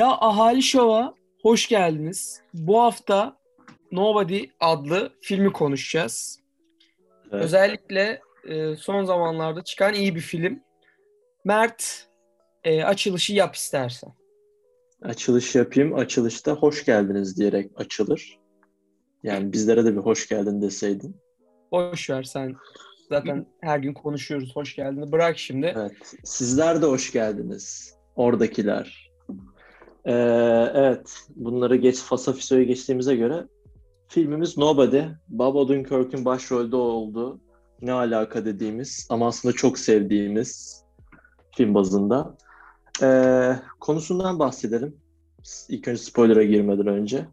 Ya Ahali Show'a hoş geldiniz. Bu hafta Nobody adlı filmi konuşacağız. Evet. Özellikle e, son zamanlarda çıkan iyi bir film. Mert e, açılışı yap istersen. Açılış yapayım. Açılışta hoş geldiniz diyerek açılır. Yani bizlere de bir hoş geldin deseydin. Boş ver sen. Zaten her gün konuşuyoruz. Hoş geldin. Bırak şimdi. Evet. Sizler de hoş geldiniz. Oradakiler. Ee, evet. Bunları geç Fasafiso'ya geçtiğimize göre filmimiz Nobody. Bob Odenkirk'ün başrolde olduğu ne alaka dediğimiz ama aslında çok sevdiğimiz film bazında. Ee, konusundan bahsedelim. İlk önce spoiler'a girmeden önce.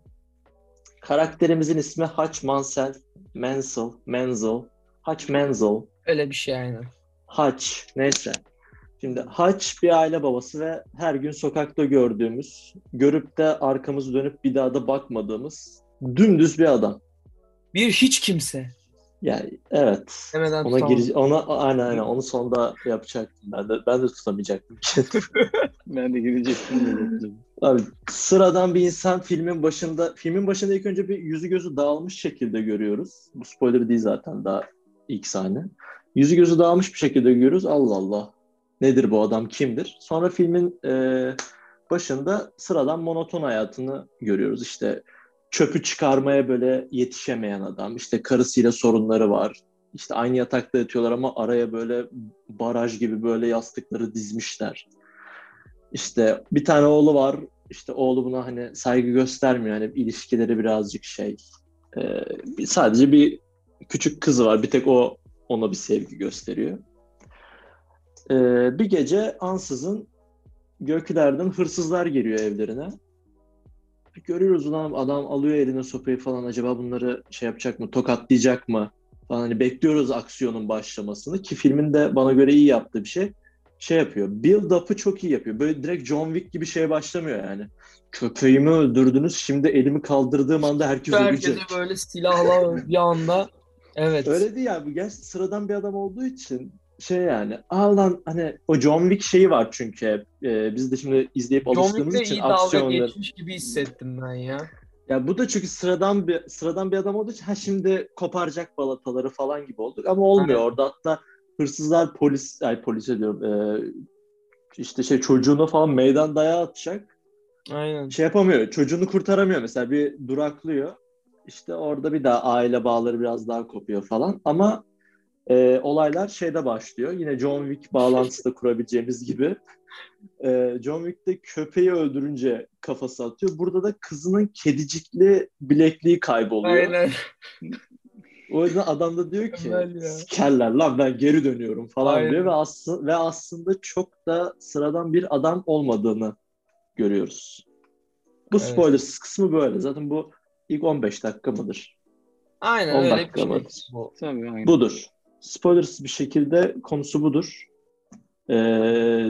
Karakterimizin ismi Hutch Mansell, Mansell, Menzel, Hutch Menzel, Öyle bir şey aynen. Hutch, neyse. Şimdi Hutch bir aile babası ve her gün sokakta gördüğümüz, görüp de arkamızı dönüp bir daha da bakmadığımız dümdüz bir adam. Bir hiç kimse. Yani evet. Demeden Ona girici, ona aynen aynen onu sonda yapacaktım ben de ben de tutamayacaktım. Ben de girecektim. Abi sıradan bir insan filmin başında filmin başında ilk önce bir yüzü gözü dağılmış şekilde görüyoruz. Bu spoiler değil zaten daha ilk sahne. Yüzü gözü dağılmış bir şekilde görüyoruz. Allah Allah. Nedir bu adam? Kimdir? Sonra filmin e, başında sıradan monoton hayatını görüyoruz. İşte çöpü çıkarmaya böyle yetişemeyen adam. İşte karısıyla sorunları var. İşte aynı yatakta yatıyorlar ama araya böyle baraj gibi böyle yastıkları dizmişler. İşte bir tane oğlu var. İşte oğlu buna hani saygı göstermiyor. Hani ilişkileri birazcık şey. e, bir- sadece bir küçük kızı var. Bir tek o ona bir sevgi gösteriyor. E, bir gece ansızın göklerden hırsızlar geliyor evlerine. Görüyoruz ulan adam alıyor eline sopayı falan acaba bunları şey yapacak mı tokatlayacak mı falan hani bekliyoruz aksiyonun başlamasını ki filmin de bana göre iyi yaptığı bir şey şey yapıyor. Build up'ı çok iyi yapıyor. Böyle direkt John Wick gibi şeye başlamıyor yani. Köpeğimi öldürdünüz. Şimdi elimi kaldırdığım anda herkes Herkese ölecek. böyle silahla bir anda. Evet. Öyle değil ya. Bu gerçi sıradan bir adam olduğu için şey yani. Aa lan hani o John Wick şeyi var çünkü hep. Ee, biz de şimdi izleyip John alıştığımız Wick'le için iyi dalga aksiyonları. geçmiş gibi hissettim ben ya. Ya bu da çünkü sıradan bir sıradan bir adam olduğu için ha şimdi koparacak balataları falan gibi olduk ama olmuyor Aynen. orada hatta hırsızlar polis ay polise diyorum ee, işte şey çocuğuna falan meydan dayağı atacak Aynen. şey yapamıyor çocuğunu kurtaramıyor mesela bir duraklıyor işte orada bir daha aile bağları biraz daha kopuyor falan ama ee, olaylar şeyde başlıyor yine John Wick bağlantısı da kurabileceğimiz gibi ee, John Wick'te köpeği öldürünce kafası atıyor. Burada da kızının kedicikli bilekliği kayboluyor. Aynen. O yüzden adam da diyor ki sikerler lan ben geri dönüyorum falan Aynen. diyor ve, aslı, ve aslında çok da sıradan bir adam olmadığını görüyoruz. Bu Evet. spoilersız kısmı böyle. Zaten bu ilk 15 dakika mıdır? Aynen 10 öyle bir dakika şey. mı? Bu. Tabii aynen. Budur. Spoilersız bir şekilde konusu budur. Ee,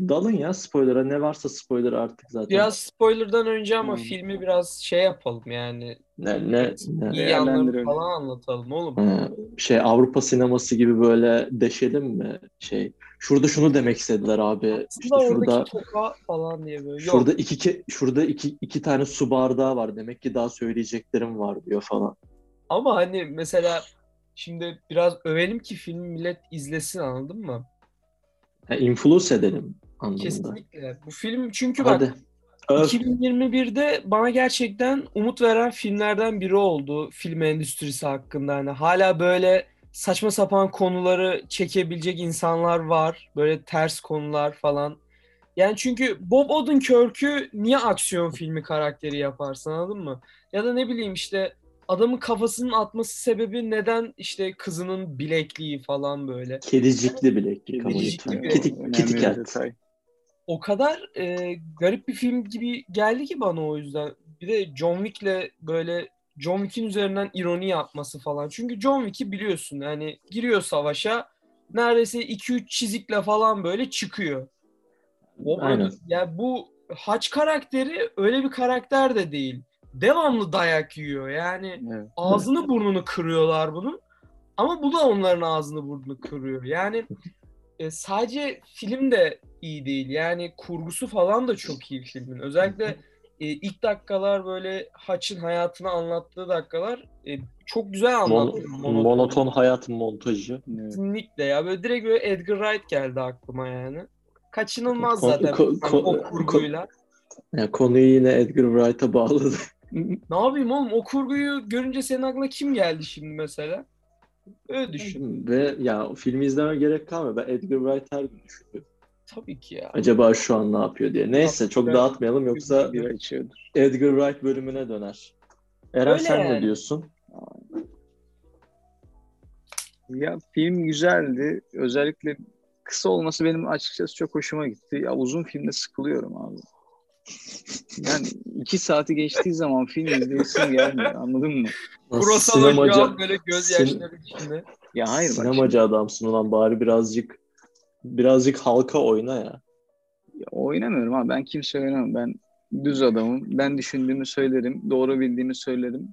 dalın ya spoiler'a. Ne varsa spoiler artık zaten. Biraz spoiler'dan önce ama Hmm. filmi biraz şey yapalım yani. Ne, ne, ne? İyi Değerlendirelim. falan anlatalım oğlum. Ha, şey Avrupa sineması gibi böyle deşelim mi? Şey şurada şunu demek istediler abi. İşte Aslında şurada oradaki toka falan diye böyle. Yok. şurada iki şurada iki iki tane su bardağı var. Demek ki daha söyleyeceklerim var diyor falan. Ama hani mesela şimdi biraz övelim ki filmi millet izlesin anladın mı? Ha, influence edelim anlamında. Kesinlikle. Bu film çünkü bak Hadi. Öf. 2021'de bana gerçekten umut veren filmlerden biri oldu film endüstrisi hakkında. Hani hala böyle saçma sapan konuları çekebilecek insanlar var. Böyle ters konular falan. Yani çünkü Bob Odenkirk'ü niye aksiyon filmi karakteri yaparsın anladın mı? Ya da ne bileyim işte adamın kafasının atması sebebi neden işte kızının bilekliği falan böyle. Kedicikli bileklik Kedicikli bileklik. Kitty, o kadar e, garip bir film gibi geldi ki bana o yüzden. Bir de John Wick'le böyle John Wick'in üzerinden ironi yapması falan. Çünkü John Wick'i biliyorsun yani giriyor savaşa neredeyse 2-3 çizikle falan böyle çıkıyor. O Aynen. Ya bu Haç karakteri öyle bir karakter de değil. Devamlı dayak yiyor. Yani Evet. ağzını burnunu kırıyorlar bunun. Ama bu da onların ağzını burnunu kırıyor. Yani e, sadece film de iyi değil. Yani kurgusu falan da çok iyi filmin. Özellikle e, ilk dakikalar böyle Haç'ın hayatını anlattığı dakikalar e, çok güzel Mon- anlatıyor. Monoton. monoton hayat montajı. Evet. Kesinlikle ya. Böyle direkt böyle Edgar Wright geldi aklıma yani. Kaçınılmaz Ko- zaten ko- hani ko- o kurguyla. Yani konuyu yine Edgar Wright'a bağladı. Ne yapayım oğlum o kurguyu görünce senin aklına kim geldi şimdi mesela? Öyle düşün. Ve ya o filmi izleme gerek kalmıyor. Ben Edgar Wright her gün düşünüyorum. Tabii ki ya. Acaba şu an ne yapıyor diye. Neyse çok Evet. dağıtmayalım yoksa Bir açıyordur. Edgar Wright bölümüne döner. Eren Öyle sen ne yani. diyorsun? Ya film güzeldi. Özellikle kısa olması benim açıkçası çok hoşuma gitti. Ya uzun filmde sıkılıyorum abi. Yani iki saati geçtiği zaman film izleyesim gelmiyor. Anladın mı? Nasıl Kurosawa şu sinemacı, an böyle gözyaşları içinde. Ya hayır bak. sinemacı adamsın ulan bari birazcık birazcık halka oyna ya. Ya oynamıyorum abi. Ben kimse oynamam. Ben düz adamım. Ben düşündüğümü söylerim. Doğru bildiğimi söylerim.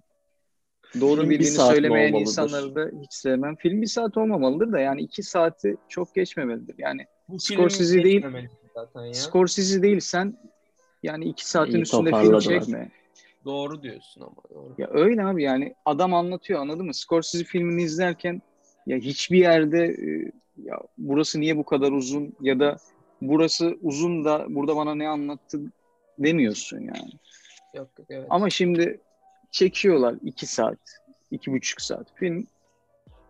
Doğru Film bildiğini söylemeyen insanları da hiç sevmem. Film bir saat olmamalıdır da yani iki saati çok geçmemelidir. Yani Bu Scorsese değil. zaten ya. Scorsese değilsen yani iki saatin İyi üstünde film çekme. Doğru diyorsun ama doğru. Ya öyle abi yani adam anlatıyor anladın mı? Scorsese filmini izlerken ya hiçbir yerde e, ya burası niye bu kadar uzun ya da burası uzun da burada bana ne anlattı demiyorsun yani. Yok yok evet. Ama şimdi çekiyorlar iki saat, iki buçuk saat film.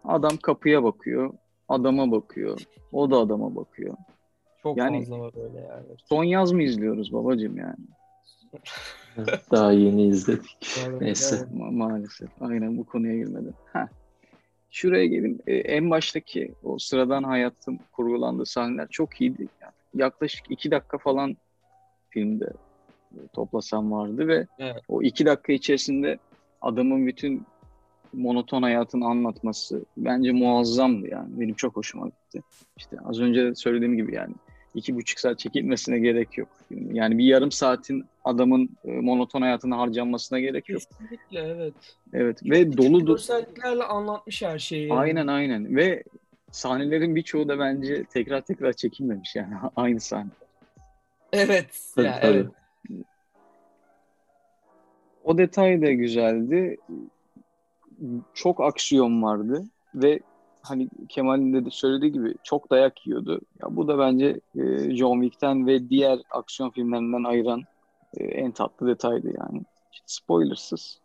Adam kapıya bakıyor, adama bakıyor, o da adama bakıyor. Çok yani- fazla var öyle yani. Son yaz mı izliyoruz babacığım yani? Daha yeni izledik. Neyse. evet. Ma- maalesef. Aynen bu konuya girmeden. Heh. Şuraya gelin. Ee, en baştaki o sıradan hayatın kurgulandığı sahneler çok iyiydi. Yani yaklaşık iki dakika falan filmde e, toplasam vardı ve Evet. o iki dakika içerisinde adamın bütün monoton hayatını anlatması bence muazzamdı yani. Benim çok hoşuma gitti. İşte az önce söylediğim gibi yani iki buçuk saat çekilmesine gerek yok. Yani bir yarım saatin adamın e, monoton hayatına harcanmasına gerek yok. Kesinlikle evet. Evet ve dolu dolu. Görselliklerle anlatmış her şeyi. yani. Aynen aynen ve sahnelerin birçoğu da bence tekrar tekrar çekilmemiş yani aynı sahne. Evet. Tabii, ya, tabii. evet. O detay da güzeldi. Çok aksiyon vardı ve hani Kemal'in de söylediği gibi çok dayak yiyordu. Ya bu da bence e, John Wick'ten ve diğer aksiyon filmlerinden ayıran e, en tatlı detaydı yani. İşte spoilersız.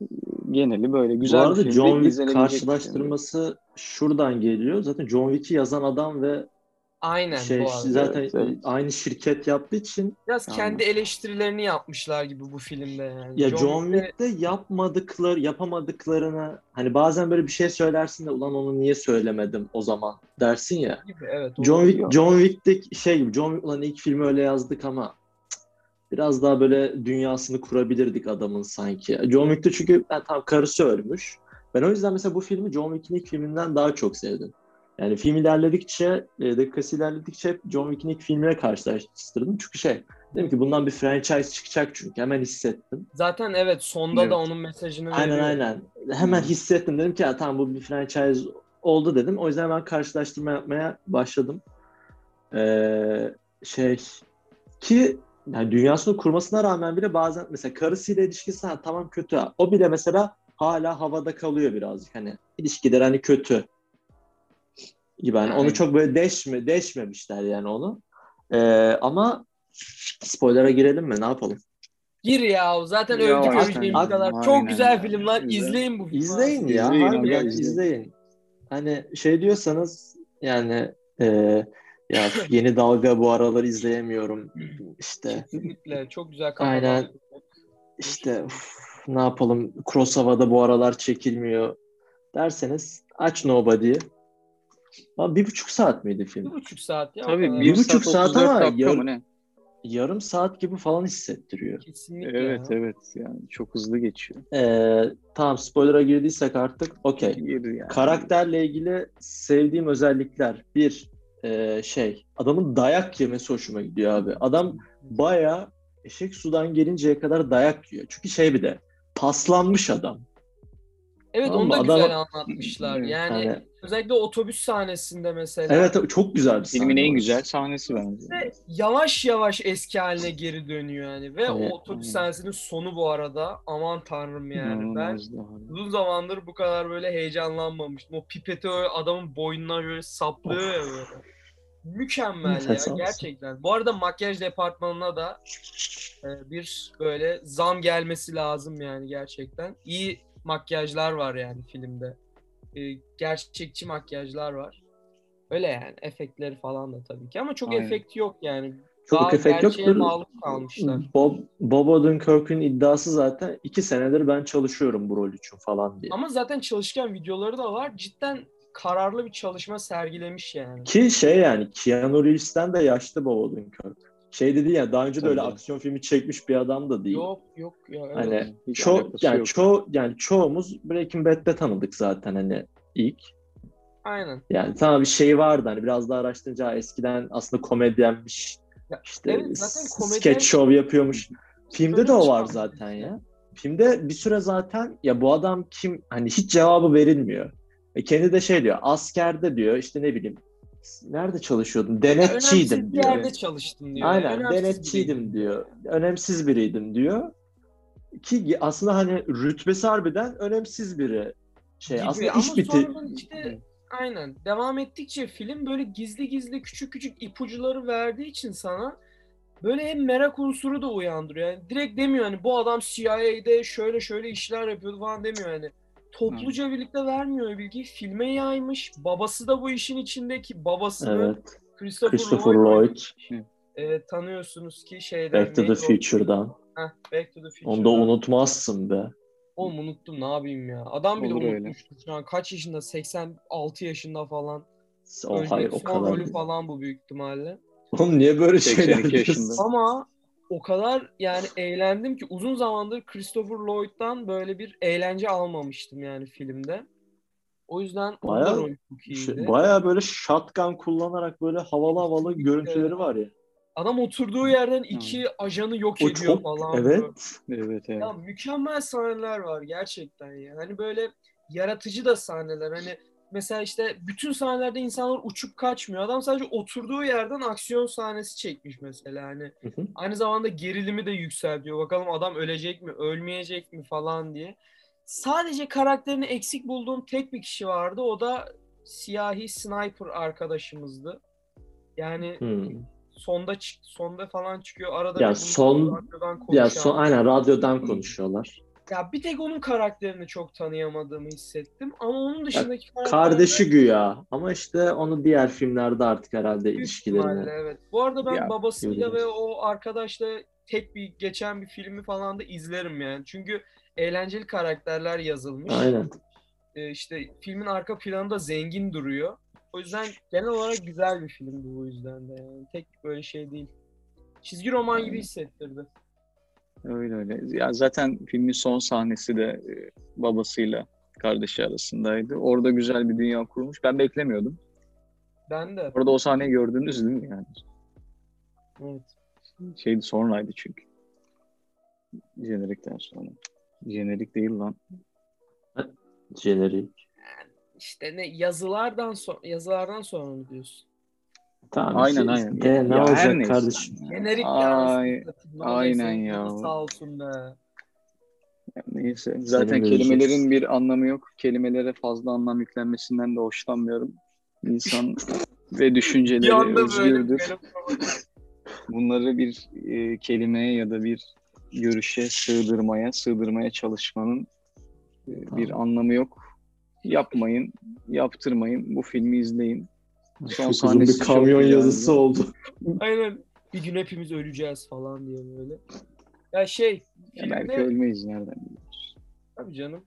e, geneli böyle güzel Bu bir arada film John Wick karşılaştırması şuradan geliyor. Zaten John Wick'i yazan adam ve Aynen şey bu arada. zaten evet, evet. aynı şirket yaptığı için Biraz Tamam. kendi eleştirilerini yapmışlar gibi bu filmde yani. ya John, Wick'te- Wick'te yapmadıkları, yapamadıklarını hani bazen böyle bir şey söylersin de ulan onu niye söylemedim o zaman dersin ya. gibi evet. o- John Wick. John Wick'te şey gibi John Wick ulan ilk filmi öyle yazdık ama biraz daha böyle dünyasını kurabilirdik adamın sanki. John Wick'te çünkü ben tam karısı ölmüş. Ben o yüzden mesela bu filmi John Wick'in ilk filminden daha çok sevdim. Yani film ilerledikçe, e, dakikası ilerledikçe hep John Wick'in ilk filmine karşılaştırdım. Çünkü şey, dedim ki bundan bir franchise çıkacak çünkü hemen hissettim. Zaten evet sonda Evet. da onun mesajını Aynen veriyor. aynen. Hemen hissettim. Dedim ki ya tamam bu bir franchise oldu dedim. O yüzden ben karşılaştırma yapmaya başladım. Ee, şey ki yani dünyasını kurmasına rağmen bile bazen mesela karısıyla ilişkisi ha, tamam kötü. O bile mesela hala havada kalıyor birazcık. Hani ilişkiler hani kötü gibi. Yani onu çok böyle deşme, deşmemişler yani onu. Ee, ama spoiler'a girelim mi? Ne yapalım? Gir ya zaten Ya, övdük kadar. Aynen. Çok güzel film lan. Güzel. İzleyin bu filmi. İzleyin ya. İzleyin harbiden izleyin. izleyin. Hani şey diyorsanız yani e, ya yeni dalga bu aralar izleyemiyorum. İşte Kesinlikle çok güzel kafalar. Aynen. işte uf, ne yapalım Kurosawa'da bu aralar çekilmiyor derseniz aç Nobody'yi. Ama Bir buçuk saat miydi Bir film? buçuk saat ya. Tabii bir, Bir buçuk saat, saat 34 ama yar- mı ne? Yarım saat gibi falan hissettiriyor. Kesinlikle Evet ya. evet yani çok hızlı geçiyor. Ee, tamam spoiler'a girdiysek artık okey. Yani. Karakterle ilgili sevdiğim özellikler. Bir e, şey adamın dayak yemesi hoşuma gidiyor abi. Adam baya eşek sudan gelinceye kadar dayak yiyor. Çünkü şey bir de paslanmış adam. Evet Tamam onu da mı? güzel Adam- anlatmışlar. Evet, Yani Yani- özellikle otobüs sahnesinde mesela. Evet çok güzel bir sahne. Filmin en güzel sahnesi bence. Ve yavaş yavaş eski haline geri dönüyor yani. Ve Evet. o otobüs Aynen. sahnesinin sonu bu arada aman tanrım yani. Ben İnanılmazdı abi. uzun zamandır bu kadar böyle heyecanlanmamıştım. O pipeti öyle adamın boynuna böyle saplıyor ya böyle. Mükemmel ya gerçekten. Bu arada makyaj departmanına da e, bir böyle zam gelmesi lazım yani gerçekten. İyi makyajlar var yani filmde. E, gerçekçi makyajlar var. Öyle yani efektleri falan da tabii ki ama çok Aynen. efekt yok yani. Çok Daha efekt yoktur. bağlı kalmışlar. Bob, Bob Odenkirk'ün iddiası zaten iki senedir ben çalışıyorum bu rol için falan diye. Ama zaten çalışkan videoları da var. Cidden kararlı bir çalışma sergilemiş yani. Ki şey yani Keanu Reeves'ten de yaşlı Bob Odenkirk. Şey dedi ya daha önce de öyle aksiyon filmi çekmiş bir adam da değil. Yok yok ya. Evet. Hani ço yani ço yani çoğumuz Breaking Bad'de tanıdık zaten hani ilk. Aynen. Yani tamam bir şey vardı hani biraz daha araştırınca "Ha, eskiden aslında komedyenmiş. Ya, İşte evet, zaten komedyen- sketch show yapıyormuş. Filmde de o var çıkan zaten ya. Filmde bir süre zaten ya bu adam kim hani hiç cevabı verilmiyor. E kendi de şey diyor askerde diyor işte ne bileyim nerede çalışıyordum denetçiydim Önemsiz bir diyor. yerde çalıştım diyor. Aynen Önemsiz denetçiydim biriydim. diyor. Önemsiz biriydim diyor. Ki aslında hani rütbesi harbiden önemsiz biri. Şey Gibi. aslında Ama iş biti. işte aynen devam ettikçe film böyle gizli gizli küçük küçük ipuçları verdiği için sana böyle hem merak unsuru da uyandırıyor. Yani direkt demiyor hani bu adam CIA'de şöyle şöyle işler yapıyordu falan demiyor yani. Topluca birlikte vermiyor bilgiyi. Filme yaymış. Babası da bu işin içindeki babasını Evet. Christopher, Christopher Lloyd, Lloyd. e, tanıyorsunuz ki şeyde Back to the Future'dan. Heh, Back to the Future'da. Onu da unutmazsın be. Oğlum unuttum ne yapayım ya. Adam bile Olur öyle. unutmuştu şu an. Kaç yaşında? 86 yaşında falan. O hayır o son kadar. rolü değil. falan bu büyük ihtimalle. Oğlum niye böyle 82 şeyler yaşında. Ama o kadar yani eğlendim ki uzun zamandır Christopher Lloyd'dan böyle bir eğlence almamıştım yani filmde. O yüzden Bayağı çok iyiydi. Şey, Baya böyle shotgun kullanarak böyle havalı havalı Kesinlikle. görüntüleri var ya. Adam oturduğu yerden iki ajanı yok O ediyor çok falan. böyle. evet. Evet evet. Ya mükemmel sahneler var gerçekten ya. Hani böyle yaratıcı da sahneler. Hani mesela işte bütün sahnelerde insanlar uçup kaçmıyor. Adam sadece oturduğu yerden aksiyon sahnesi çekmiş mesela. Hani Hı hı. aynı zamanda gerilimi de yükseltiyor. Bakalım adam ölecek mi, ölmeyecek mi falan diye. Sadece karakterini eksik bulduğum tek bir kişi vardı. O da siyahi sniper arkadaşımızdı. Yani Hmm. sonda çık sonda falan çıkıyor. Arada Ya son- Ya son, aynen radyodan konuşuyorlar. Ya bir tek onun karakterini çok tanıyamadığımı hissettim. Ama onun dışındaki karakterler- Kardeşi güya ama işte onu diğer filmlerde artık herhalde ilişkilerini. evet. Bu arada ben Ya, babasıyla ve o arkadaşla tek bir geçen bir filmi falan da izlerim yani. Çünkü eğlenceli karakterler yazılmış. Aynen. Ee, işte filmin arka planı da zengin duruyor. O yüzden genel olarak güzel bir filmdi bu yüzden de yani. Tek böyle şey değil. Çizgi roman gibi hissettirdi. Öyle öyle. Ya zaten filmin son sahnesi de e, babasıyla kardeşi arasındaydı. Orada güzel bir dünya kurmuş. Ben beklemiyordum. Ben de. Orada o sahneyi gördünüz değil mi yani? Evet. Şeydi sonraydı çünkü. Jenerikten sonra. Jenerik değil lan. Jenerik. İşte ne yazılardan sonra yazılardan sonra mı diyorsun? Tamam. Aynen, işte- aynen. E, ne Ya olacak kardeşim? Jenerik de Ay, aynen ya. Sağ olsun be. Neyse. Zaten göreceğiz. kelimelerin bir anlamı yok. Kelimelere fazla anlam yüklenmesinden de hoşlanmıyorum. İnsan ve Bir düşünceleri özgürdür. Bunları bir e, kelimeye ya da bir görüşe sığdırmaya, sığdırmaya çalışmanın e, bir Tamam. anlamı yok. Yapmayın, yaptırmayın. Bu filmi izleyin. Son Çok uzun bir kamyon yazısı oldu. Aynen. Bir gün hepimiz öleceğiz falan diye böyle. Ya şey, Ya filmde belki ölmeyiz nereden biliyoruz. tabii canım.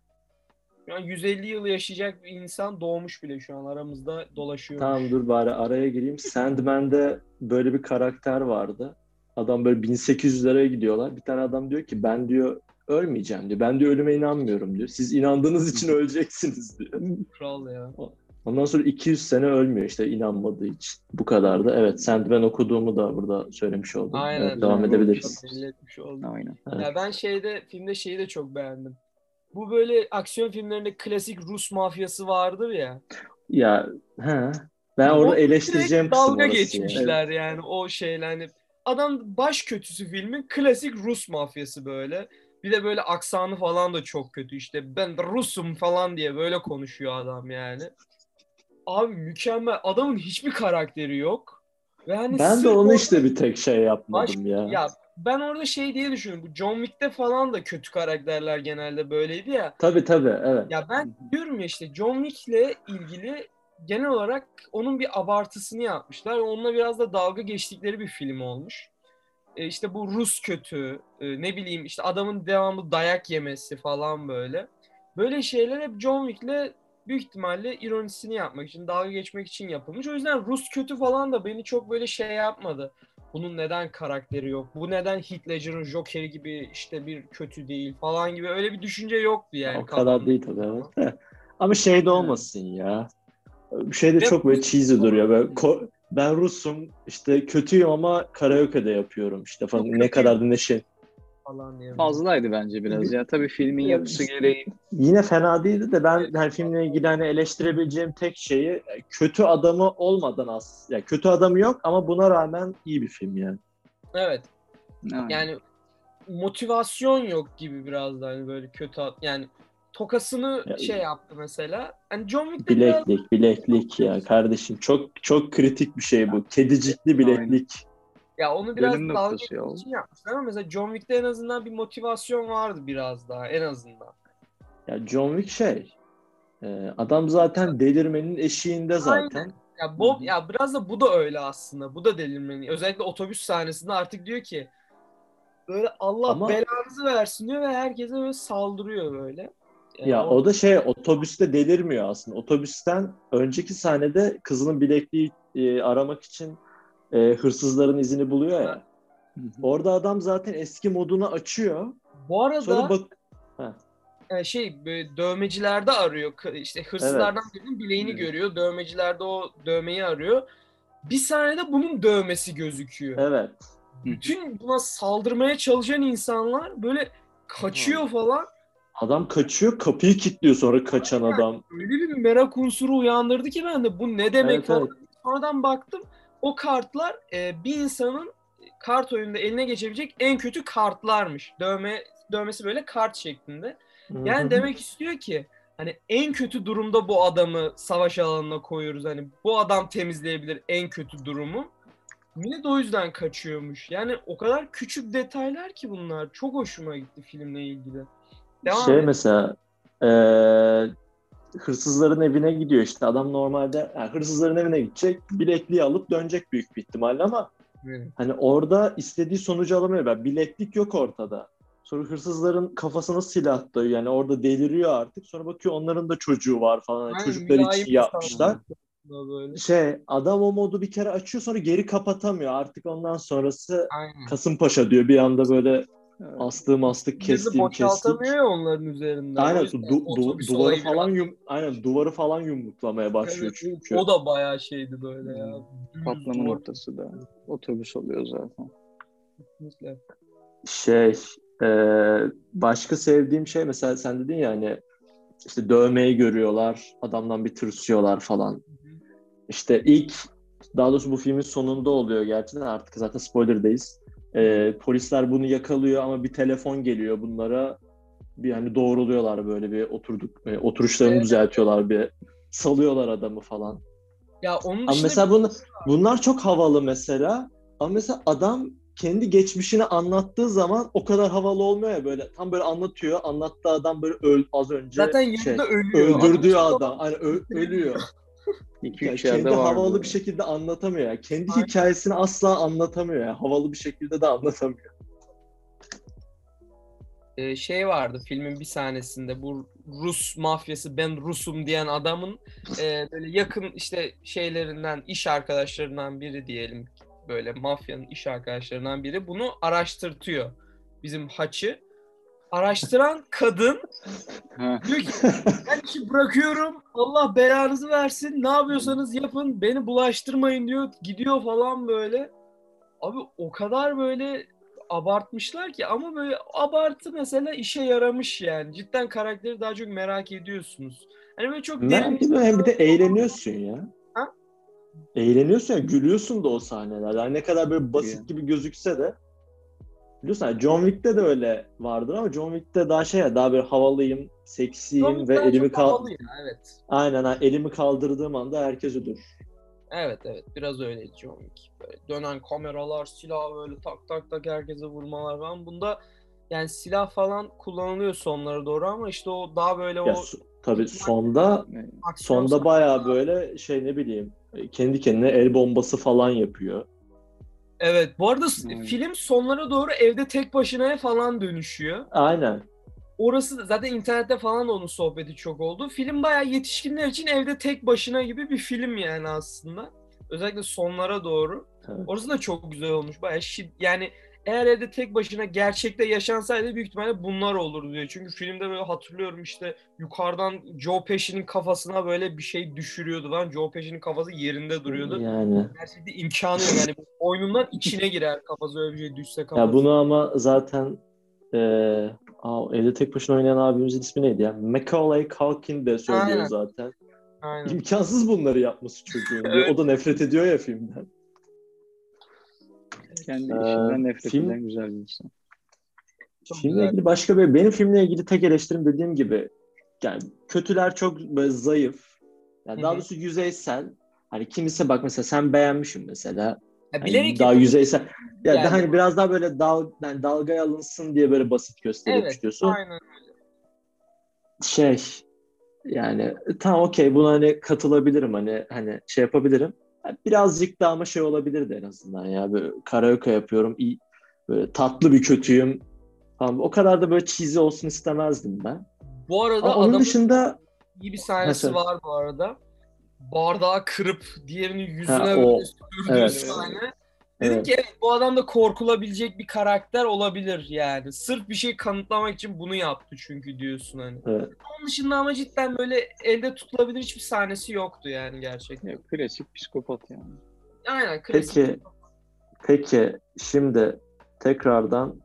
Yani 150 yıl yaşayacak bir insan doğmuş bile şu an aramızda dolaşıyor. Tamam dur bari araya gireyim. Sandman'de böyle bir karakter vardı. Adam böyle 1800'lere gidiyorlar. Bir tane adam diyor ki ben diyor ölmeyeceğim diyor. Ben diyor ölüme inanmıyorum diyor. Siz inandığınız için öleceksiniz diyor. Kral ya. Ondan sonra 200 sene ölmüyor işte inanmadığı için. Bu kadar da. Evet Sandman okuduğumu da burada söylemiş oldum. Aynen. Evet, devam edebiliriz. Oldum. Aynen. Evet. Ya ben şeyde filmde şeyi de çok beğendim. bu böyle aksiyon filmlerinde klasik Rus mafyası vardır ya. Ya he. Ben orada eleştireceğim kısım dalga geçmişler yani o şeyle hani adam baş kötüsü filmin klasik Rus mafyası böyle. Bir de böyle aksanı falan da çok kötü işte ben Rusum falan diye böyle konuşuyor adam yani. Abi mükemmel. Adamın hiçbir karakteri yok. Ve hani Ben de onu işte bir tek şey Baş- yapmadım ya. ya ben orada şey diye düşünüyorum. Bu John Wick'te falan da kötü karakterler genelde böyleydi ya. Tabii tabii evet. Ya ben diyorum ya işte John Wick'le ilgili genel olarak onun bir abartısını yapmışlar. Onunla biraz da dalga geçtikleri bir film olmuş. E işte bu Rus kötü, e, ne bileyim işte adamın devamlı dayak yemesi falan böyle. Böyle şeyler hep John Wick'le büyük ihtimalle ironisini yapmak için, dalga geçmek için yapılmış. O yüzden Rus kötü falan da beni çok böyle şey yapmadı. Bunun neden karakteri yok? Bu neden Heath Ledger'ın Joker'i gibi işte bir kötü değil falan gibi öyle bir düşünce yoktu yani. o kadar değil tabii evet. de. Ama şey de olmasın ya. Bir şey de çok böyle cheesy duruyor. Böyle ko- ben Rus'um işte kötüyüm ama karaoke'de yapıyorum işte falan. Ne kadar da neşe. Falan diye. Fazlaydı bence biraz ya. Tabii filmin yapısı gereği. Yine fena değildi de ben hani filmle ilgili hani eleştirebileceğim tek şeyi e, kötü adamı olmadan az. Ya kötü adamı yok ama buna rağmen iyi bir film yani. Evet. Yani, Yani motivasyon yok gibi biraz da hani böyle kötü ad- yani tokasını Ya- şey yaptı mesela. Hani John Wick'te biraz Bileklik, bileklik ya kardeşim. Çok çok kritik bir şey bu. Kedicikli bileklik. Ya onu biraz Dönüm dalga noktası ya o. geçmek için yapmışlar ama mesela John Wick'te en azından bir motivasyon vardı biraz daha en azından. Ya John Wick şey. e, adam zaten delirmenin eşiğinde zaten. Ya Bob ya biraz da bu da öyle aslında. Bu da delirmeni. Özellikle otobüs sahnesinde artık diyor ki böyle Allah Ama- belanızı versin diyor ve herkese böyle saldırıyor böyle. Yani Ya o da şey otobüste delirmiyor aslında. Otobüsten önceki sahnede kızının bilekliği e, aramak için e, hırsızların izini buluyor ya. Orada adam zaten eski modunu açıyor. bu arada Sonra bak e, şey böyle dövmecilerde arıyor. İşte hırsızlardan birinin bileğini Evet. görüyor. Dövmecilerde o dövmeyi arıyor. Bir sahnede bunun dövmesi gözüküyor. evet. Bütün buna saldırmaya çalışan insanlar böyle kaçıyor falan. Adam kaçıyor, kapıyı kilitliyor sonra kaçan adam. Öyle bir merak unsuru uyandırdı ki ben de bu ne demek Evet, falan. evet. Sonradan baktım o kartlar e, bir insanın kart oyununda eline geçebilecek en kötü kartlarmış. Dövme dövmesi böyle kart şeklinde. Yani demek istiyor ki hani en kötü durumda bu adamı savaş alanına koyuyoruz. Hani bu adam temizleyebilir en kötü durumu. Millet o yüzden kaçıyormuş. Yani o kadar küçük detaylar ki bunlar. Çok hoşuma gitti filmle ilgili. Devam şey et. mesela e, hırsızların evine gidiyor işte. Adam normalde yani hırsızların evine gidecek, bilekliği alıp dönecek büyük bir ihtimalle ama Evet. Hani orada istediği sonucu alamıyor. Ben bileklik yok ortada. Sonra hırsızların kafasına silah dayıyor. Yani orada deliriyor artık. Sonra bakıyor onların da çocuğu var falan. Aynen, Çocuklar için yapmışlar. Böyle. Şey adam o modu bir kere açıyor sonra geri kapatamıyor. Artık ondan sonrası Aynen. Kasımpaşa diyor. Bir anda böyle Evet. astığım astık kestiğim kestik. boşaltamıyor ya onların üzerinden. Aynen du- du- duvarı falan yum aynen duvarı falan yumruklamaya başlıyor Evet, çünkü. O da bayağı şeydi böyle ya. Düz Patlama noktası da otobüs oluyor zaten. Kesinlikle. Şey, e, başka sevdiğim şey mesela sen dedin ya hani işte dövmeyi görüyorlar, adamdan bir tırsıyorlar falan. İşte ilk, daha doğrusu bu filmin sonunda oluyor gerçekten artık zaten spoiler'dayız. E, polisler bunu yakalıyor ama bir telefon geliyor bunlara. Bir hani doğruluyorlar böyle bir oturduk, e, oturuşlarını Evet. düzeltiyorlar bir salıyorlar adamı falan. Ya onun Ama mesela bunu, bunlar çok havalı mesela. Ama mesela adam kendi geçmişini anlattığı zaman o kadar havalı olmuyor ya böyle. Tam böyle anlatıyor. Anlattığı adam böyle öl, az önce zaten şey, yanında ölüyor. öldürdüğü Adam- adam. Hani ö- ölüyor. 2-3 Yani yerde kendi var. havalı böyle. bir şekilde anlatamıyor. Yani. Kendi Aynen. hikayesini asla anlatamıyor. Yani. Havalı bir şekilde de anlatamıyor. Ee, şey vardı filmin bir sahnesinde bu Rus mafyası ben Rusum diyen adamın e, böyle yakın işte şeylerinden iş arkadaşlarından biri diyelim böyle mafyanın iş arkadaşlarından biri bunu araştırtıyor bizim haçı. Araştıran kadın diyor ki ben işi bırakıyorum Allah belanızı versin ne yapıyorsanız yapın beni bulaştırmayın diyor gidiyor falan böyle. Abi o kadar böyle abartmışlar ki ama böyle abartı mesela işe yaramış yani. Cidden karakteri daha çok merak ediyorsunuz. Hani böyle çok derin hem bir de eğleniyorsun ya. Ha? Eğleniyorsun ya, gülüyorsun da o sahnelerde. Yani ne kadar böyle basit gibi gözükse de biliyorsun yani John Wick'te de öyle vardır ama John Wick'te daha şey ya daha böyle havalıyım, seksiyim ve elimi kal ya, evet. Aynen ha, elimi kaldırdığım anda herkes ölür. Evet evet biraz öyle John Wick. Böyle dönen kameralar, silah böyle tak tak tak herkese vurmalar falan. Bunda yani silah falan kullanılıyor sonlara doğru ama işte o daha böyle Ya o so- tabii sonda sonda bayağı böyle şey ne bileyim kendi kendine el bombası falan yapıyor. Evet bu arada Hmm. film sonlara doğru evde tek başına falan dönüşüyor. Aynen. Orası zaten internette falan onun sohbeti çok oldu. Film bayağı yetişkinler için evde tek başına gibi bir film yani aslında. Özellikle sonlara doğru. Evet. Orası da çok güzel olmuş. Bayağı şid- yani eğer evde tek başına gerçekte yaşansaydı büyük ihtimalle bunlar olurdu diyor. Çünkü filmde böyle hatırlıyorum işte yukarıdan Joe Pesci'nin kafasına böyle bir şey düşürüyordu lan. Joe Pesci'nin kafası yerinde duruyordu. Yani. Gerçekte imkanı yok. Yani boynundan içine girer kafası öyle bir şey düşse kafası. Ya bunu ama zaten eee aa, evde tek başına oynayan abimizin ismi neydi ya? Macaulay Culkin de söylüyor Aynen. zaten. Aynen. İmkansız bunları yapması çocuğun. Evet. O da nefret ediyor ya filmden. Kendi Ee, işinden nefret film- eden güzel bir insan. Çok Filmle güzel. ilgili başka bir benim filmle ilgili tek eleştirim dediğim gibi yani kötüler çok böyle zayıf. Yani Hı daha doğrusu yüzeysel. Hani kimisi bak mesela sen beğenmişsin mesela. Ya Hani bilerek daha yapılmış yüzeysel. Ya yani. da hani biraz daha böyle dal, yani dalgaya alınsın diye böyle basit gösterip Evet, istiyorsun. aynen. Şey yani tamam okey buna hani katılabilirim hani hani şey yapabilirim. Birazcık daha ama şey olabilirdi en azından ya böyle karaoke yapıyorum iyi böyle tatlı bir kötüyüm. Tamam, o kadar da böyle cheesy olsun istemezdim ben. Bu arada Ama onun dışında iyi bir sahnesi Mesela- var bu arada. Bardağı kırıp diğerinin yüzüne Ha, böyle o. sürdüğü Evet. sahne. Dedim Evet. ki evet bu adam da korkulabilecek bir karakter olabilir yani. Sırf bir şey kanıtlamak için bunu yaptı çünkü diyorsun hani. evet. Onun dışında ama cidden böyle elde tutulabilir hiçbir sahnesi yoktu yani gerçekten. Ya, klasik psikopat yani. Aynen klasik. Peki peki şimdi tekrardan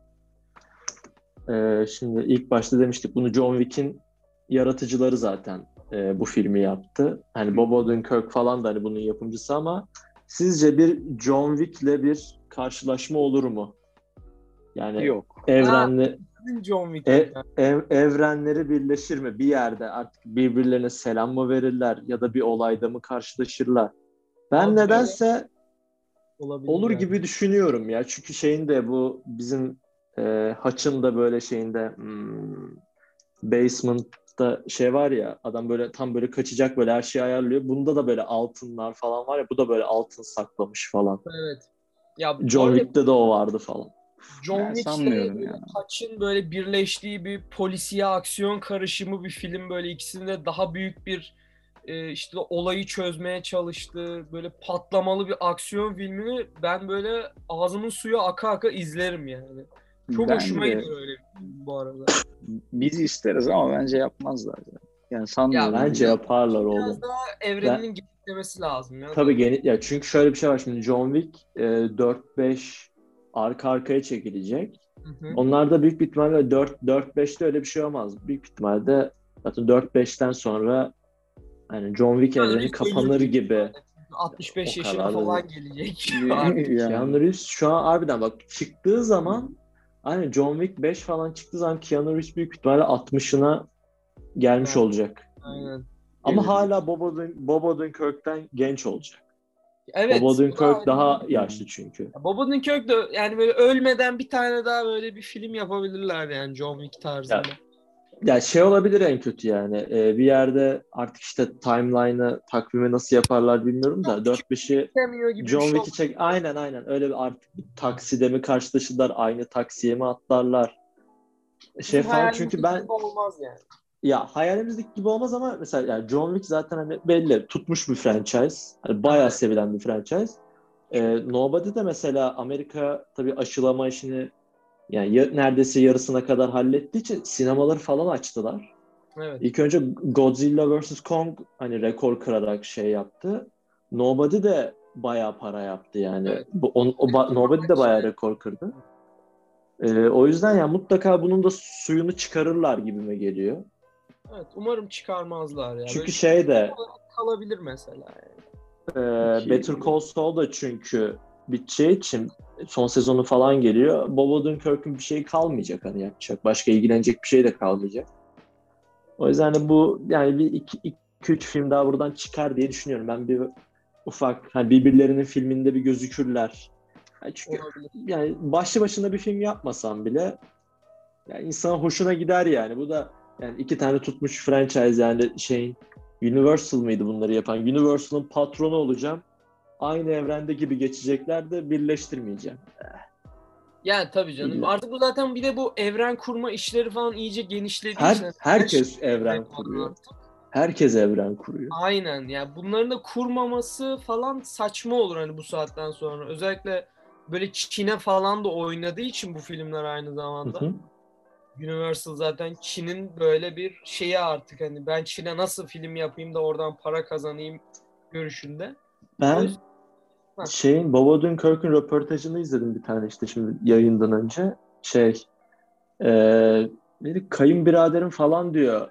e, şimdi ilk başta demiştik bunu John Wick'in yaratıcıları zaten e, bu filmi yaptı. Hani Bob Odenkirk falan da hani bunun yapımcısı ama sizce bir John Wick'le bir karşılaşma olur mu? Yani Yok. evrenli John Wick. E- ev- evrenleri birleşir mi? Bir yerde artık birbirlerine selam mı verirler ya da bir olayda mı karşılaşırlar? Ben Abi, nedense olabilir olur yani. gibi düşünüyorum ya. Çünkü şeyin de bu bizim e, Haç'ın da böyle şeyinde hmm, basement'ta şey var ya adam böyle tam böyle kaçacak böyle her şeyi ayarlıyor. Bunda da böyle altınlar falan var ya bu da böyle altın saklamış falan. Evet. Ya John Wick'te de o vardı falan. John Ben Wick'le sanmıyorum böyle ya. Kaç'ın böyle birleştiği bir polisiye aksiyon karışımı bir film böyle ikisinde daha büyük bir e, işte olayı çözmeye çalıştığı böyle patlamalı bir aksiyon filmini ben böyle ağzımın suyu aka aka izlerim yani. Çok Ben hoşuma de- gidiyor öyle bir bu arada. Biz isteriz ama bence yapmazlar. Yani, yani sanmıyorum. Bence yaparlar oğlum. Biraz daha evreninin genişlemesi lazım ya. Tabii geni ya çünkü şöyle bir şey var şimdi John Wick e, 4-5 arka arkaya çekilecek. Hı hı. Onlarda büyük bir ihtimalle 4 4-5'te öyle bir şey olmaz. Büyük ihtimalle zaten 4-5'ten sonra hani John Wick Yani evreni bir kapanır ölüm gibi. 65 O yaşına falan gelecek. yani. Keanu Reeves şu an harbiden bak çıktığı zaman hani John Wick 5 falan çıktığı zaman Keanu Reeves büyük ihtimalle 60'ına gelmiş Evet. olacak. Aynen. Ama Gelir. hala Bob, Oden, Bob Odenkirk'ten genç olacak. Evet. Bob bu da Odenkirk ayrı daha yaşlı çünkü. Ya Bob Odenkirk de yani böyle ölmeden bir tane daha böyle bir film yapabilirler yani John Wick tarzında. Ya, Ya şey olabilir en kötü yani. Ee, bir yerde artık işte timeline'ı, takvimi nasıl yaparlar bilmiyorum da 4-5'i İstemiyor gibi John şey Wick'i çek. Aynen aynen. Öyle bir artık bir takside mi karşılaşırlar, aynı taksiye mi atlarlar? Şey Bizim falan çünkü ben olmaz yani. ya hayalimizdeki gibi olmaz ama mesela yani John Wick zaten hani belli tutmuş bir franchise. Hani bayağı Evet. sevilen bir franchise. Ee, Nobody de mesela Amerika tabii aşılama işini yani ya- neredeyse yarısına kadar hallettiği için sinemaları falan açtılar. Evet. İlk önce Godzilla vs. Kong hani rekor kırarak şey yaptı. Nobody de bayağı para yaptı yani. Evet. Bu, on, o, ba- Nobody de bayağı rekor kırdı. Ee, o yüzden ya mutlaka bunun da suyunu çıkarırlar gibime geliyor. Evet umarım çıkarmazlar ya. Çünkü Böyle şey de kalabilir mesela. Yani. e, Ki- Better Call Saul da çünkü biteceği için son sezonu falan geliyor. Bob Odenkirk'ün bir şey kalmayacak hani yapacak. Başka ilgilenecek bir şey de kalmayacak. O yüzden hani bu yani bir iki, iki üç film daha buradan çıkar diye düşünüyorum. Ben bir ufak hani birbirlerinin filminde bir gözükürler. Yani çünkü yani başlı başına bir film yapmasam bile yani insana hoşuna gider yani. Bu da yani iki tane tutmuş franchise yani şeyin Universal mıydı bunları yapan? Universal'ın patronu olacağım. Aynı evrende gibi geçecekler de birleştirmeyeceğim. Yani tabii canım. İlla. Artık bu zaten bir de bu evren kurma işleri falan iyice genişlediği Her, için. herkes şey evren yapıyorlar kuruyor. artık. Herkes evren kuruyor. Aynen ya bunların da kurmaması falan saçma olur hani bu saatten sonra. Özellikle böyle Çin'e falan da oynadığı için bu filmler aynı Hı zamanda. hı. Universal zaten Çin'in böyle bir şeyi artık hani ben Çin'e nasıl film yapayım da oradan para kazanayım görüşünde. Ben. Şeyin Bob Odenkirk'ün röportajını izledim bir tane işte şimdi yayından önce. Şey eee bir kayınbiraderim falan diyor.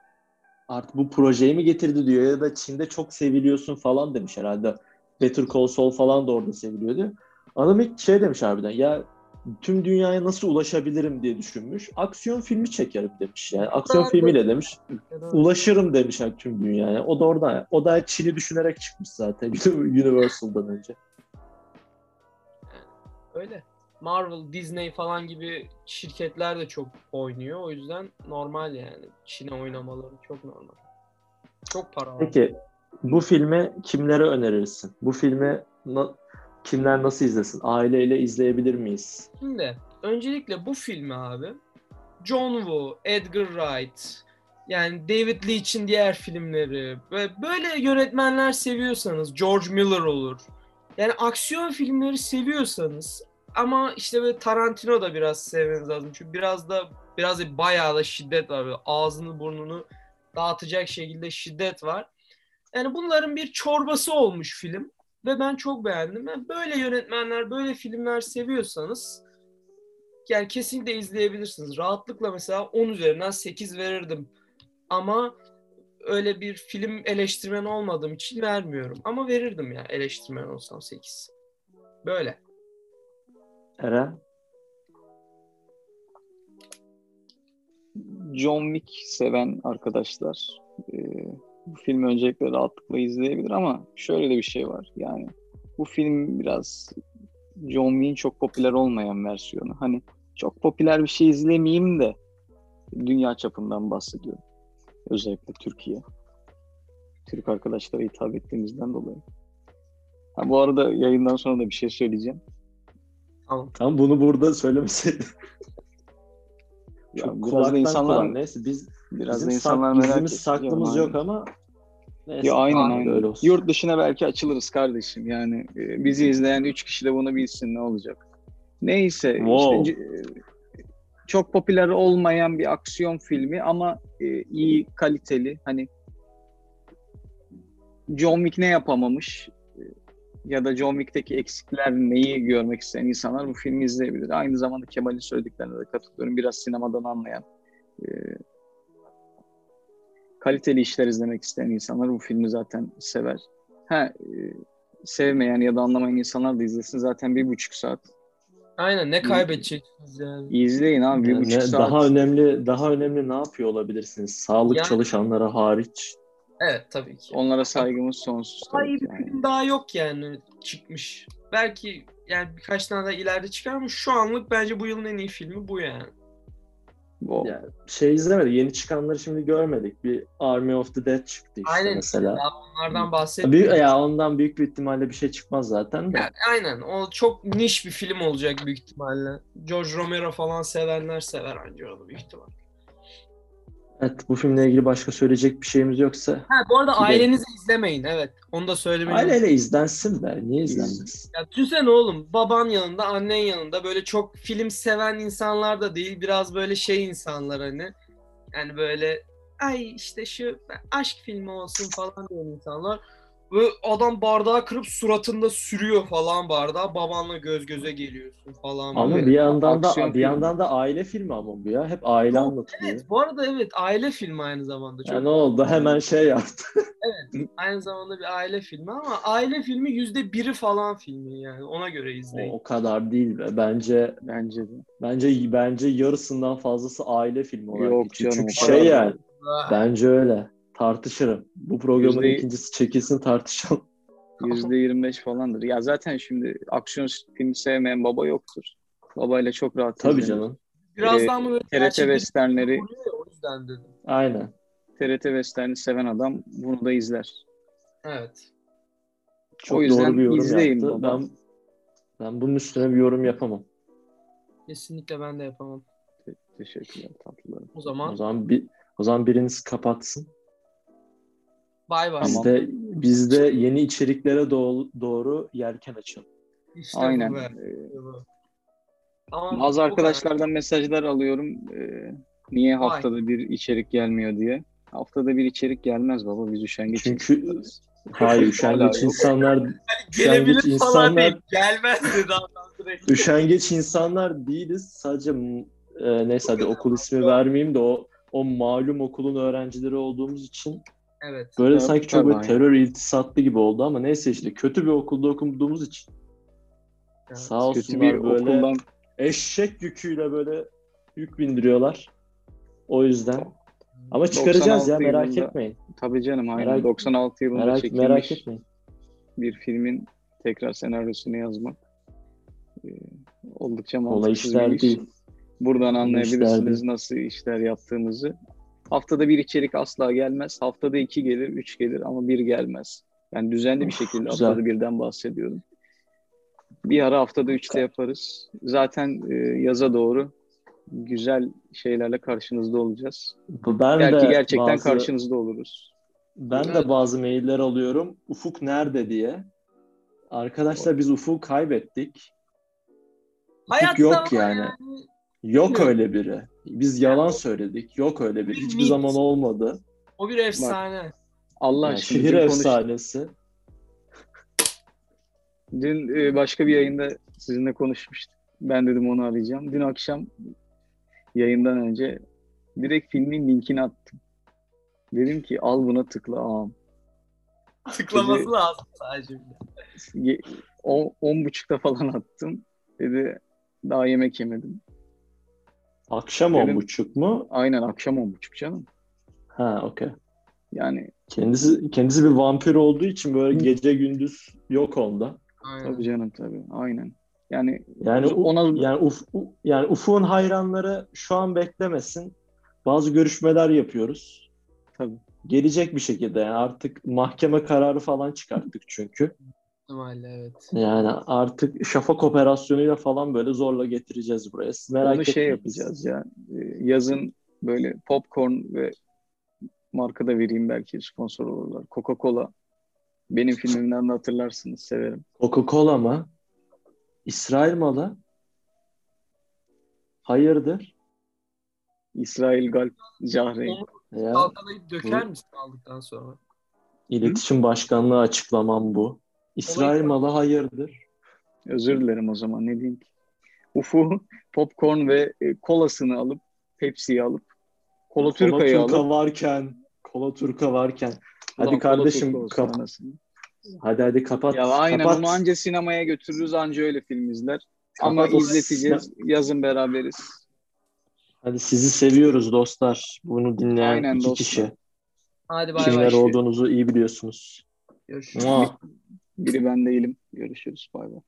Artık bu projeyi mi getirdi diyor ya da Çin'de çok seviliyorsun falan demiş herhalde. Better Call Saul falan da orada seviliyordu. Adam ilk şey demiş harbiden ya tüm dünyaya nasıl ulaşabilirim diye düşünmüş. Aksiyon filmi çekerim demiş yani. Aksiyon Bravo. filmiyle demiş. Ya da- Ulaşırım demiş yani tüm dünyaya. O da orada. O da Çin'i düşünerek çıkmış zaten Universal'dan önce. Öyle. Marvel, Disney falan gibi şirketler de çok oynuyor. O yüzden normal yani. Çin'e oynamaları çok normal. Çok para var. Peki bu filmi kimlere önerirsin? Bu filmi na- kimler nasıl izlesin? Aileyle izleyebilir miyiz? Şimdi öncelikle bu filmi abi John Woo, Edgar Wright, yani David Leitch'in diğer filmleri ve böyle yönetmenler seviyorsanız George Miller olur. Yani aksiyon filmleri seviyorsanız ama işte böyle Tarantino da biraz sevmeniz lazım. Çünkü biraz da biraz da bayağı da şiddet var. Böyle ağzını burnunu dağıtacak şekilde şiddet var. Yani bunların bir çorbası olmuş film ve ben çok beğendim. Yani böyle yönetmenler, böyle filmler seviyorsanız yani kesinlikle izleyebilirsiniz. Rahatlıkla mesela 10 üzerinden 8 verirdim. Ama öyle bir film eleştirmen olmadığım için vermiyorum. Ama verirdim ya eleştirmen olsam 8. Böyle. Eren? John Wick seven arkadaşlar e, bu filmi öncelikle rahatlıkla izleyebilir ama şöyle de bir şey var. Yani bu film biraz John Wick'in çok popüler olmayan versiyonu. Hani çok popüler bir şey izlemeyeyim de dünya çapından bahsediyorum. Özellikle Türkiye. Türk arkadaşlara hitap ettiğimizden dolayı. Ha, bu arada yayından sonra da bir şey söyleyeceğim. Tamam. Tam bunu burada söylemeseydin. Ya Çok biraz da insanlar kulağa. Neyse biz biraz bizim da insanlar sak, merak ediyor. saklımız yok ama neyse. Ya aynen Tamam, aynen. Öyle olsun. Yurt dışına belki açılırız kardeşim. Yani e, bizi izleyen 3 kişi de bunu bilsin ne olacak. Neyse Wow. işte çok popüler olmayan bir aksiyon filmi ama e, iyi kaliteli. Hani John Wick ne yapamamış e, ya da John Wick'teki eksikler neyi görmek isteyen insanlar bu filmi izleyebilir. Aynı zamanda Kemal'in söylediklerine de katılıyorum. Biraz sinemadan anlayan e, kaliteli işler izlemek isteyen insanlar bu filmi zaten sever. Ha, e, sevmeyen ya da anlamayan insanlar da izlesin. Zaten bir buçuk saat. Aynen ne kaybedeceksiniz yani. İzleyin abi bir Yani buçuk saat. daha önemli daha önemli ne yapıyor olabilirsiniz? Sağlık Yani- çalışanlara hariç. Evet tabii ki. Onlara saygımız sonsuz. Daha iyi bir yani. film daha yok yani çıkmış. Belki yani birkaç tane daha ileride çıkar ama şu anlık bence bu yılın en iyi filmi bu yani. Wow. Ya, şey izlemedik. Yeni çıkanları şimdi görmedik. Bir Army of the Dead çıktı işte Aynen mesela. Daha onlardan bahsetmiyorum. Büyük, ya ondan büyük bir ihtimalle bir şey çıkmaz zaten de. Ya, aynen. O çok niş bir film olacak büyük ihtimalle. George Romero falan sevenler sever anca onu büyük ihtimal. Evet bu filmle ilgili başka söyleyecek bir şeyimiz yoksa Ha bu arada Gidelim. ailenizi izlemeyin. Evet. Onu da söylemeyi aileyle izlensin be. Niye izlenmesin? Ya düşünsene oğlum baban yanında annen yanında böyle çok film seven insanlar da değil biraz böyle şey insanlar hani yani böyle ay işte şu aşk filmi olsun falan diyen insanlar Ve adam bardağı kırıp suratında sürüyor falan bardağı. Babanla göz göze geliyorsun falan. Ama böyle. bir yandan da aksiyon bir filmi. yandan da aile filmi ama bu ya. Hep aile Yok, anlatılıyor. Evet, bu arada evet aile filmi aynı zamanda. Çok Ya ne oldu? Hemen şey yaptı. aynı zamanda bir aile filmi ama aile filmi yüzde biri falan filmi yani ona göre izleyin. O kadar değil be. Bence Bence de. bence bence yarısından fazlası aile filmi olarak Yok geçiyor. canım, Çünkü o şey yani Ah, bence öyle. Tartışırım. Bu programın Yüzde- ikincisi çekilsin tartışalım. Yüzde 25 falandır. Ya zaten şimdi aksiyon filmi sevmeyen baba yoktur. Babayla çok rahat Tabii izlenir. canım. Birazdan mı böyle TRT gerçekten Westernleri o yüzden dedim. Aynen. TRT Western'i seven adam bunu da izler. Evet. Çok O yüzden doğru bir yorum izleyin yaptı. baba. Ben ben bunun üstüne bir yorum yapamam. Kesinlikle ben de yapamam. Te- teşekkürler tatlılarım. O zaman O zaman bir o zaman biriniz kapatsın. Bay bay. Biz de biz de yeni içeriklere doğru, doğru yelken açalım. İşte Aynen. bu. Ee. Tamam, Bazı bu arkadaşlardan mesajlar alıyorum. Ee, niye Vay. haftada bir içerik gelmiyor diye. Haftada bir içerik gelmez baba. Biz üşengeç Çünkü insanlarız. hayır üşengeç insanlar. Gelebilir üşengeç falan insanlar- değil. Gelmez dedi üşengeç insanlar değiliz. Sadece e, neyse hadi okul ismi vermeyeyim de o o malum okulun öğrencileri olduğumuz için Evet. böyle Tabii, sanki çok böyle terör iltisatlı gibi oldu ama neyse işte kötü bir okulda okuduğumuz için evet. sağ Kötü olsunlar bir böyle okuldan eşek yüküyle böyle yük bindiriyorlar. O yüzden ama çıkaracağız ya 96 merak yılında- etmeyin. tabii canım aynen Merak- 96 yılında Merak çekilmiş merak etmeyin. bir filmin tekrar senaryosunu yazmak e, oldukça mantıksız işler bir iş. değil. Buradan işler anlayabilirsiniz değil. nasıl işler yaptığımızı. Haftada bir içerik asla gelmez. Haftada iki gelir, üç gelir ama bir gelmez. Yani düzenli bir Of, şekilde güzel. haftada birden bahsediyorum. Bir ara haftada üçte yaparız. Zaten e, yaza doğru güzel şeylerle karşınızda olacağız. Ben Belki de gerçekten bazı, karşınızda oluruz. Ben Evet. de bazı mailler alıyorum. Ufuk nerede diye. Arkadaşlar biz Ufuk'u kaybettik. Hayatta yok ama yani. Yok Bilmiyorum. öyle biri. Biz yalan söyledik. Yok öyle biri. Bir Hiçbir mit. zaman olmadı. O bir efsane. Allah Yani aşkına. şehir dün konuş- efsanesi. Dün e, başka bir yayında sizinle konuşmuştuk. Ben dedim onu arayacağım. Dün akşam yayından önce direkt filmin linkini attım. Dedim ki al buna tıkla ağam. Tıklaması Dedi- lazım sadece. Ye- o- On buçukta falan attım. Dedi daha yemek yemedim. Akşam on buçuk mu? Aynen akşam on buçuk canım. Ha okey. Yani Kendisi kendisi bir vampir olduğu için böyle gece gündüz yok onda. Aynen. tabii canım tabii. Aynen. Yani Yani ona yani uf, yani Ufuk'un hayranları şu an beklemesin. Bazı görüşmeler yapıyoruz. tabii. Gelecek bir şekilde yani artık mahkeme kararı falan çıkarttık çünkü. İhtimalle evet. Yani artık şafak operasyonuyla falan böyle zorla getireceğiz buraya. Siz merak Onu şey yapacağız ya. e, Yazın böyle popcorn ve marka da vereyim belki sponsor olurlar. Coca-Cola. Benim filmimden de hatırlarsınız. Severim. Coca-Cola mı? İsrail malı? Hayırdır? İsrail Galp Cahreyn. Ya, kalkalayıp döker Bu- misin aldıktan sonra? iletişim başkanlığı açıklamam bu. İsrail malı hayırdır? Özür dilerim o zaman. Ne diyeyim ki? Ufu popcorn ve e, kolasını alıp Pepsi'yi alıp Kola Turka'yı Turka alıp varken, Kola Turka varken. Hadi Ulan Kola kardeşim Turka olsun kap- anasını. hadi hadi kapat. Ya aynen kapat. onu anca sinemaya götürürüz anca öyle film izler. Ama Kapat o izleteceğiz. Yazın beraberiz. Hadi sizi seviyoruz dostlar. Bunu dinleyen Aynen iki dostlar. kişi. Hadi bay Kimler bay. olduğunuzu iyi biliyorsunuz. Görüşürüz. Mua, Biri ben değilim. Görüşürüz. Bay bay.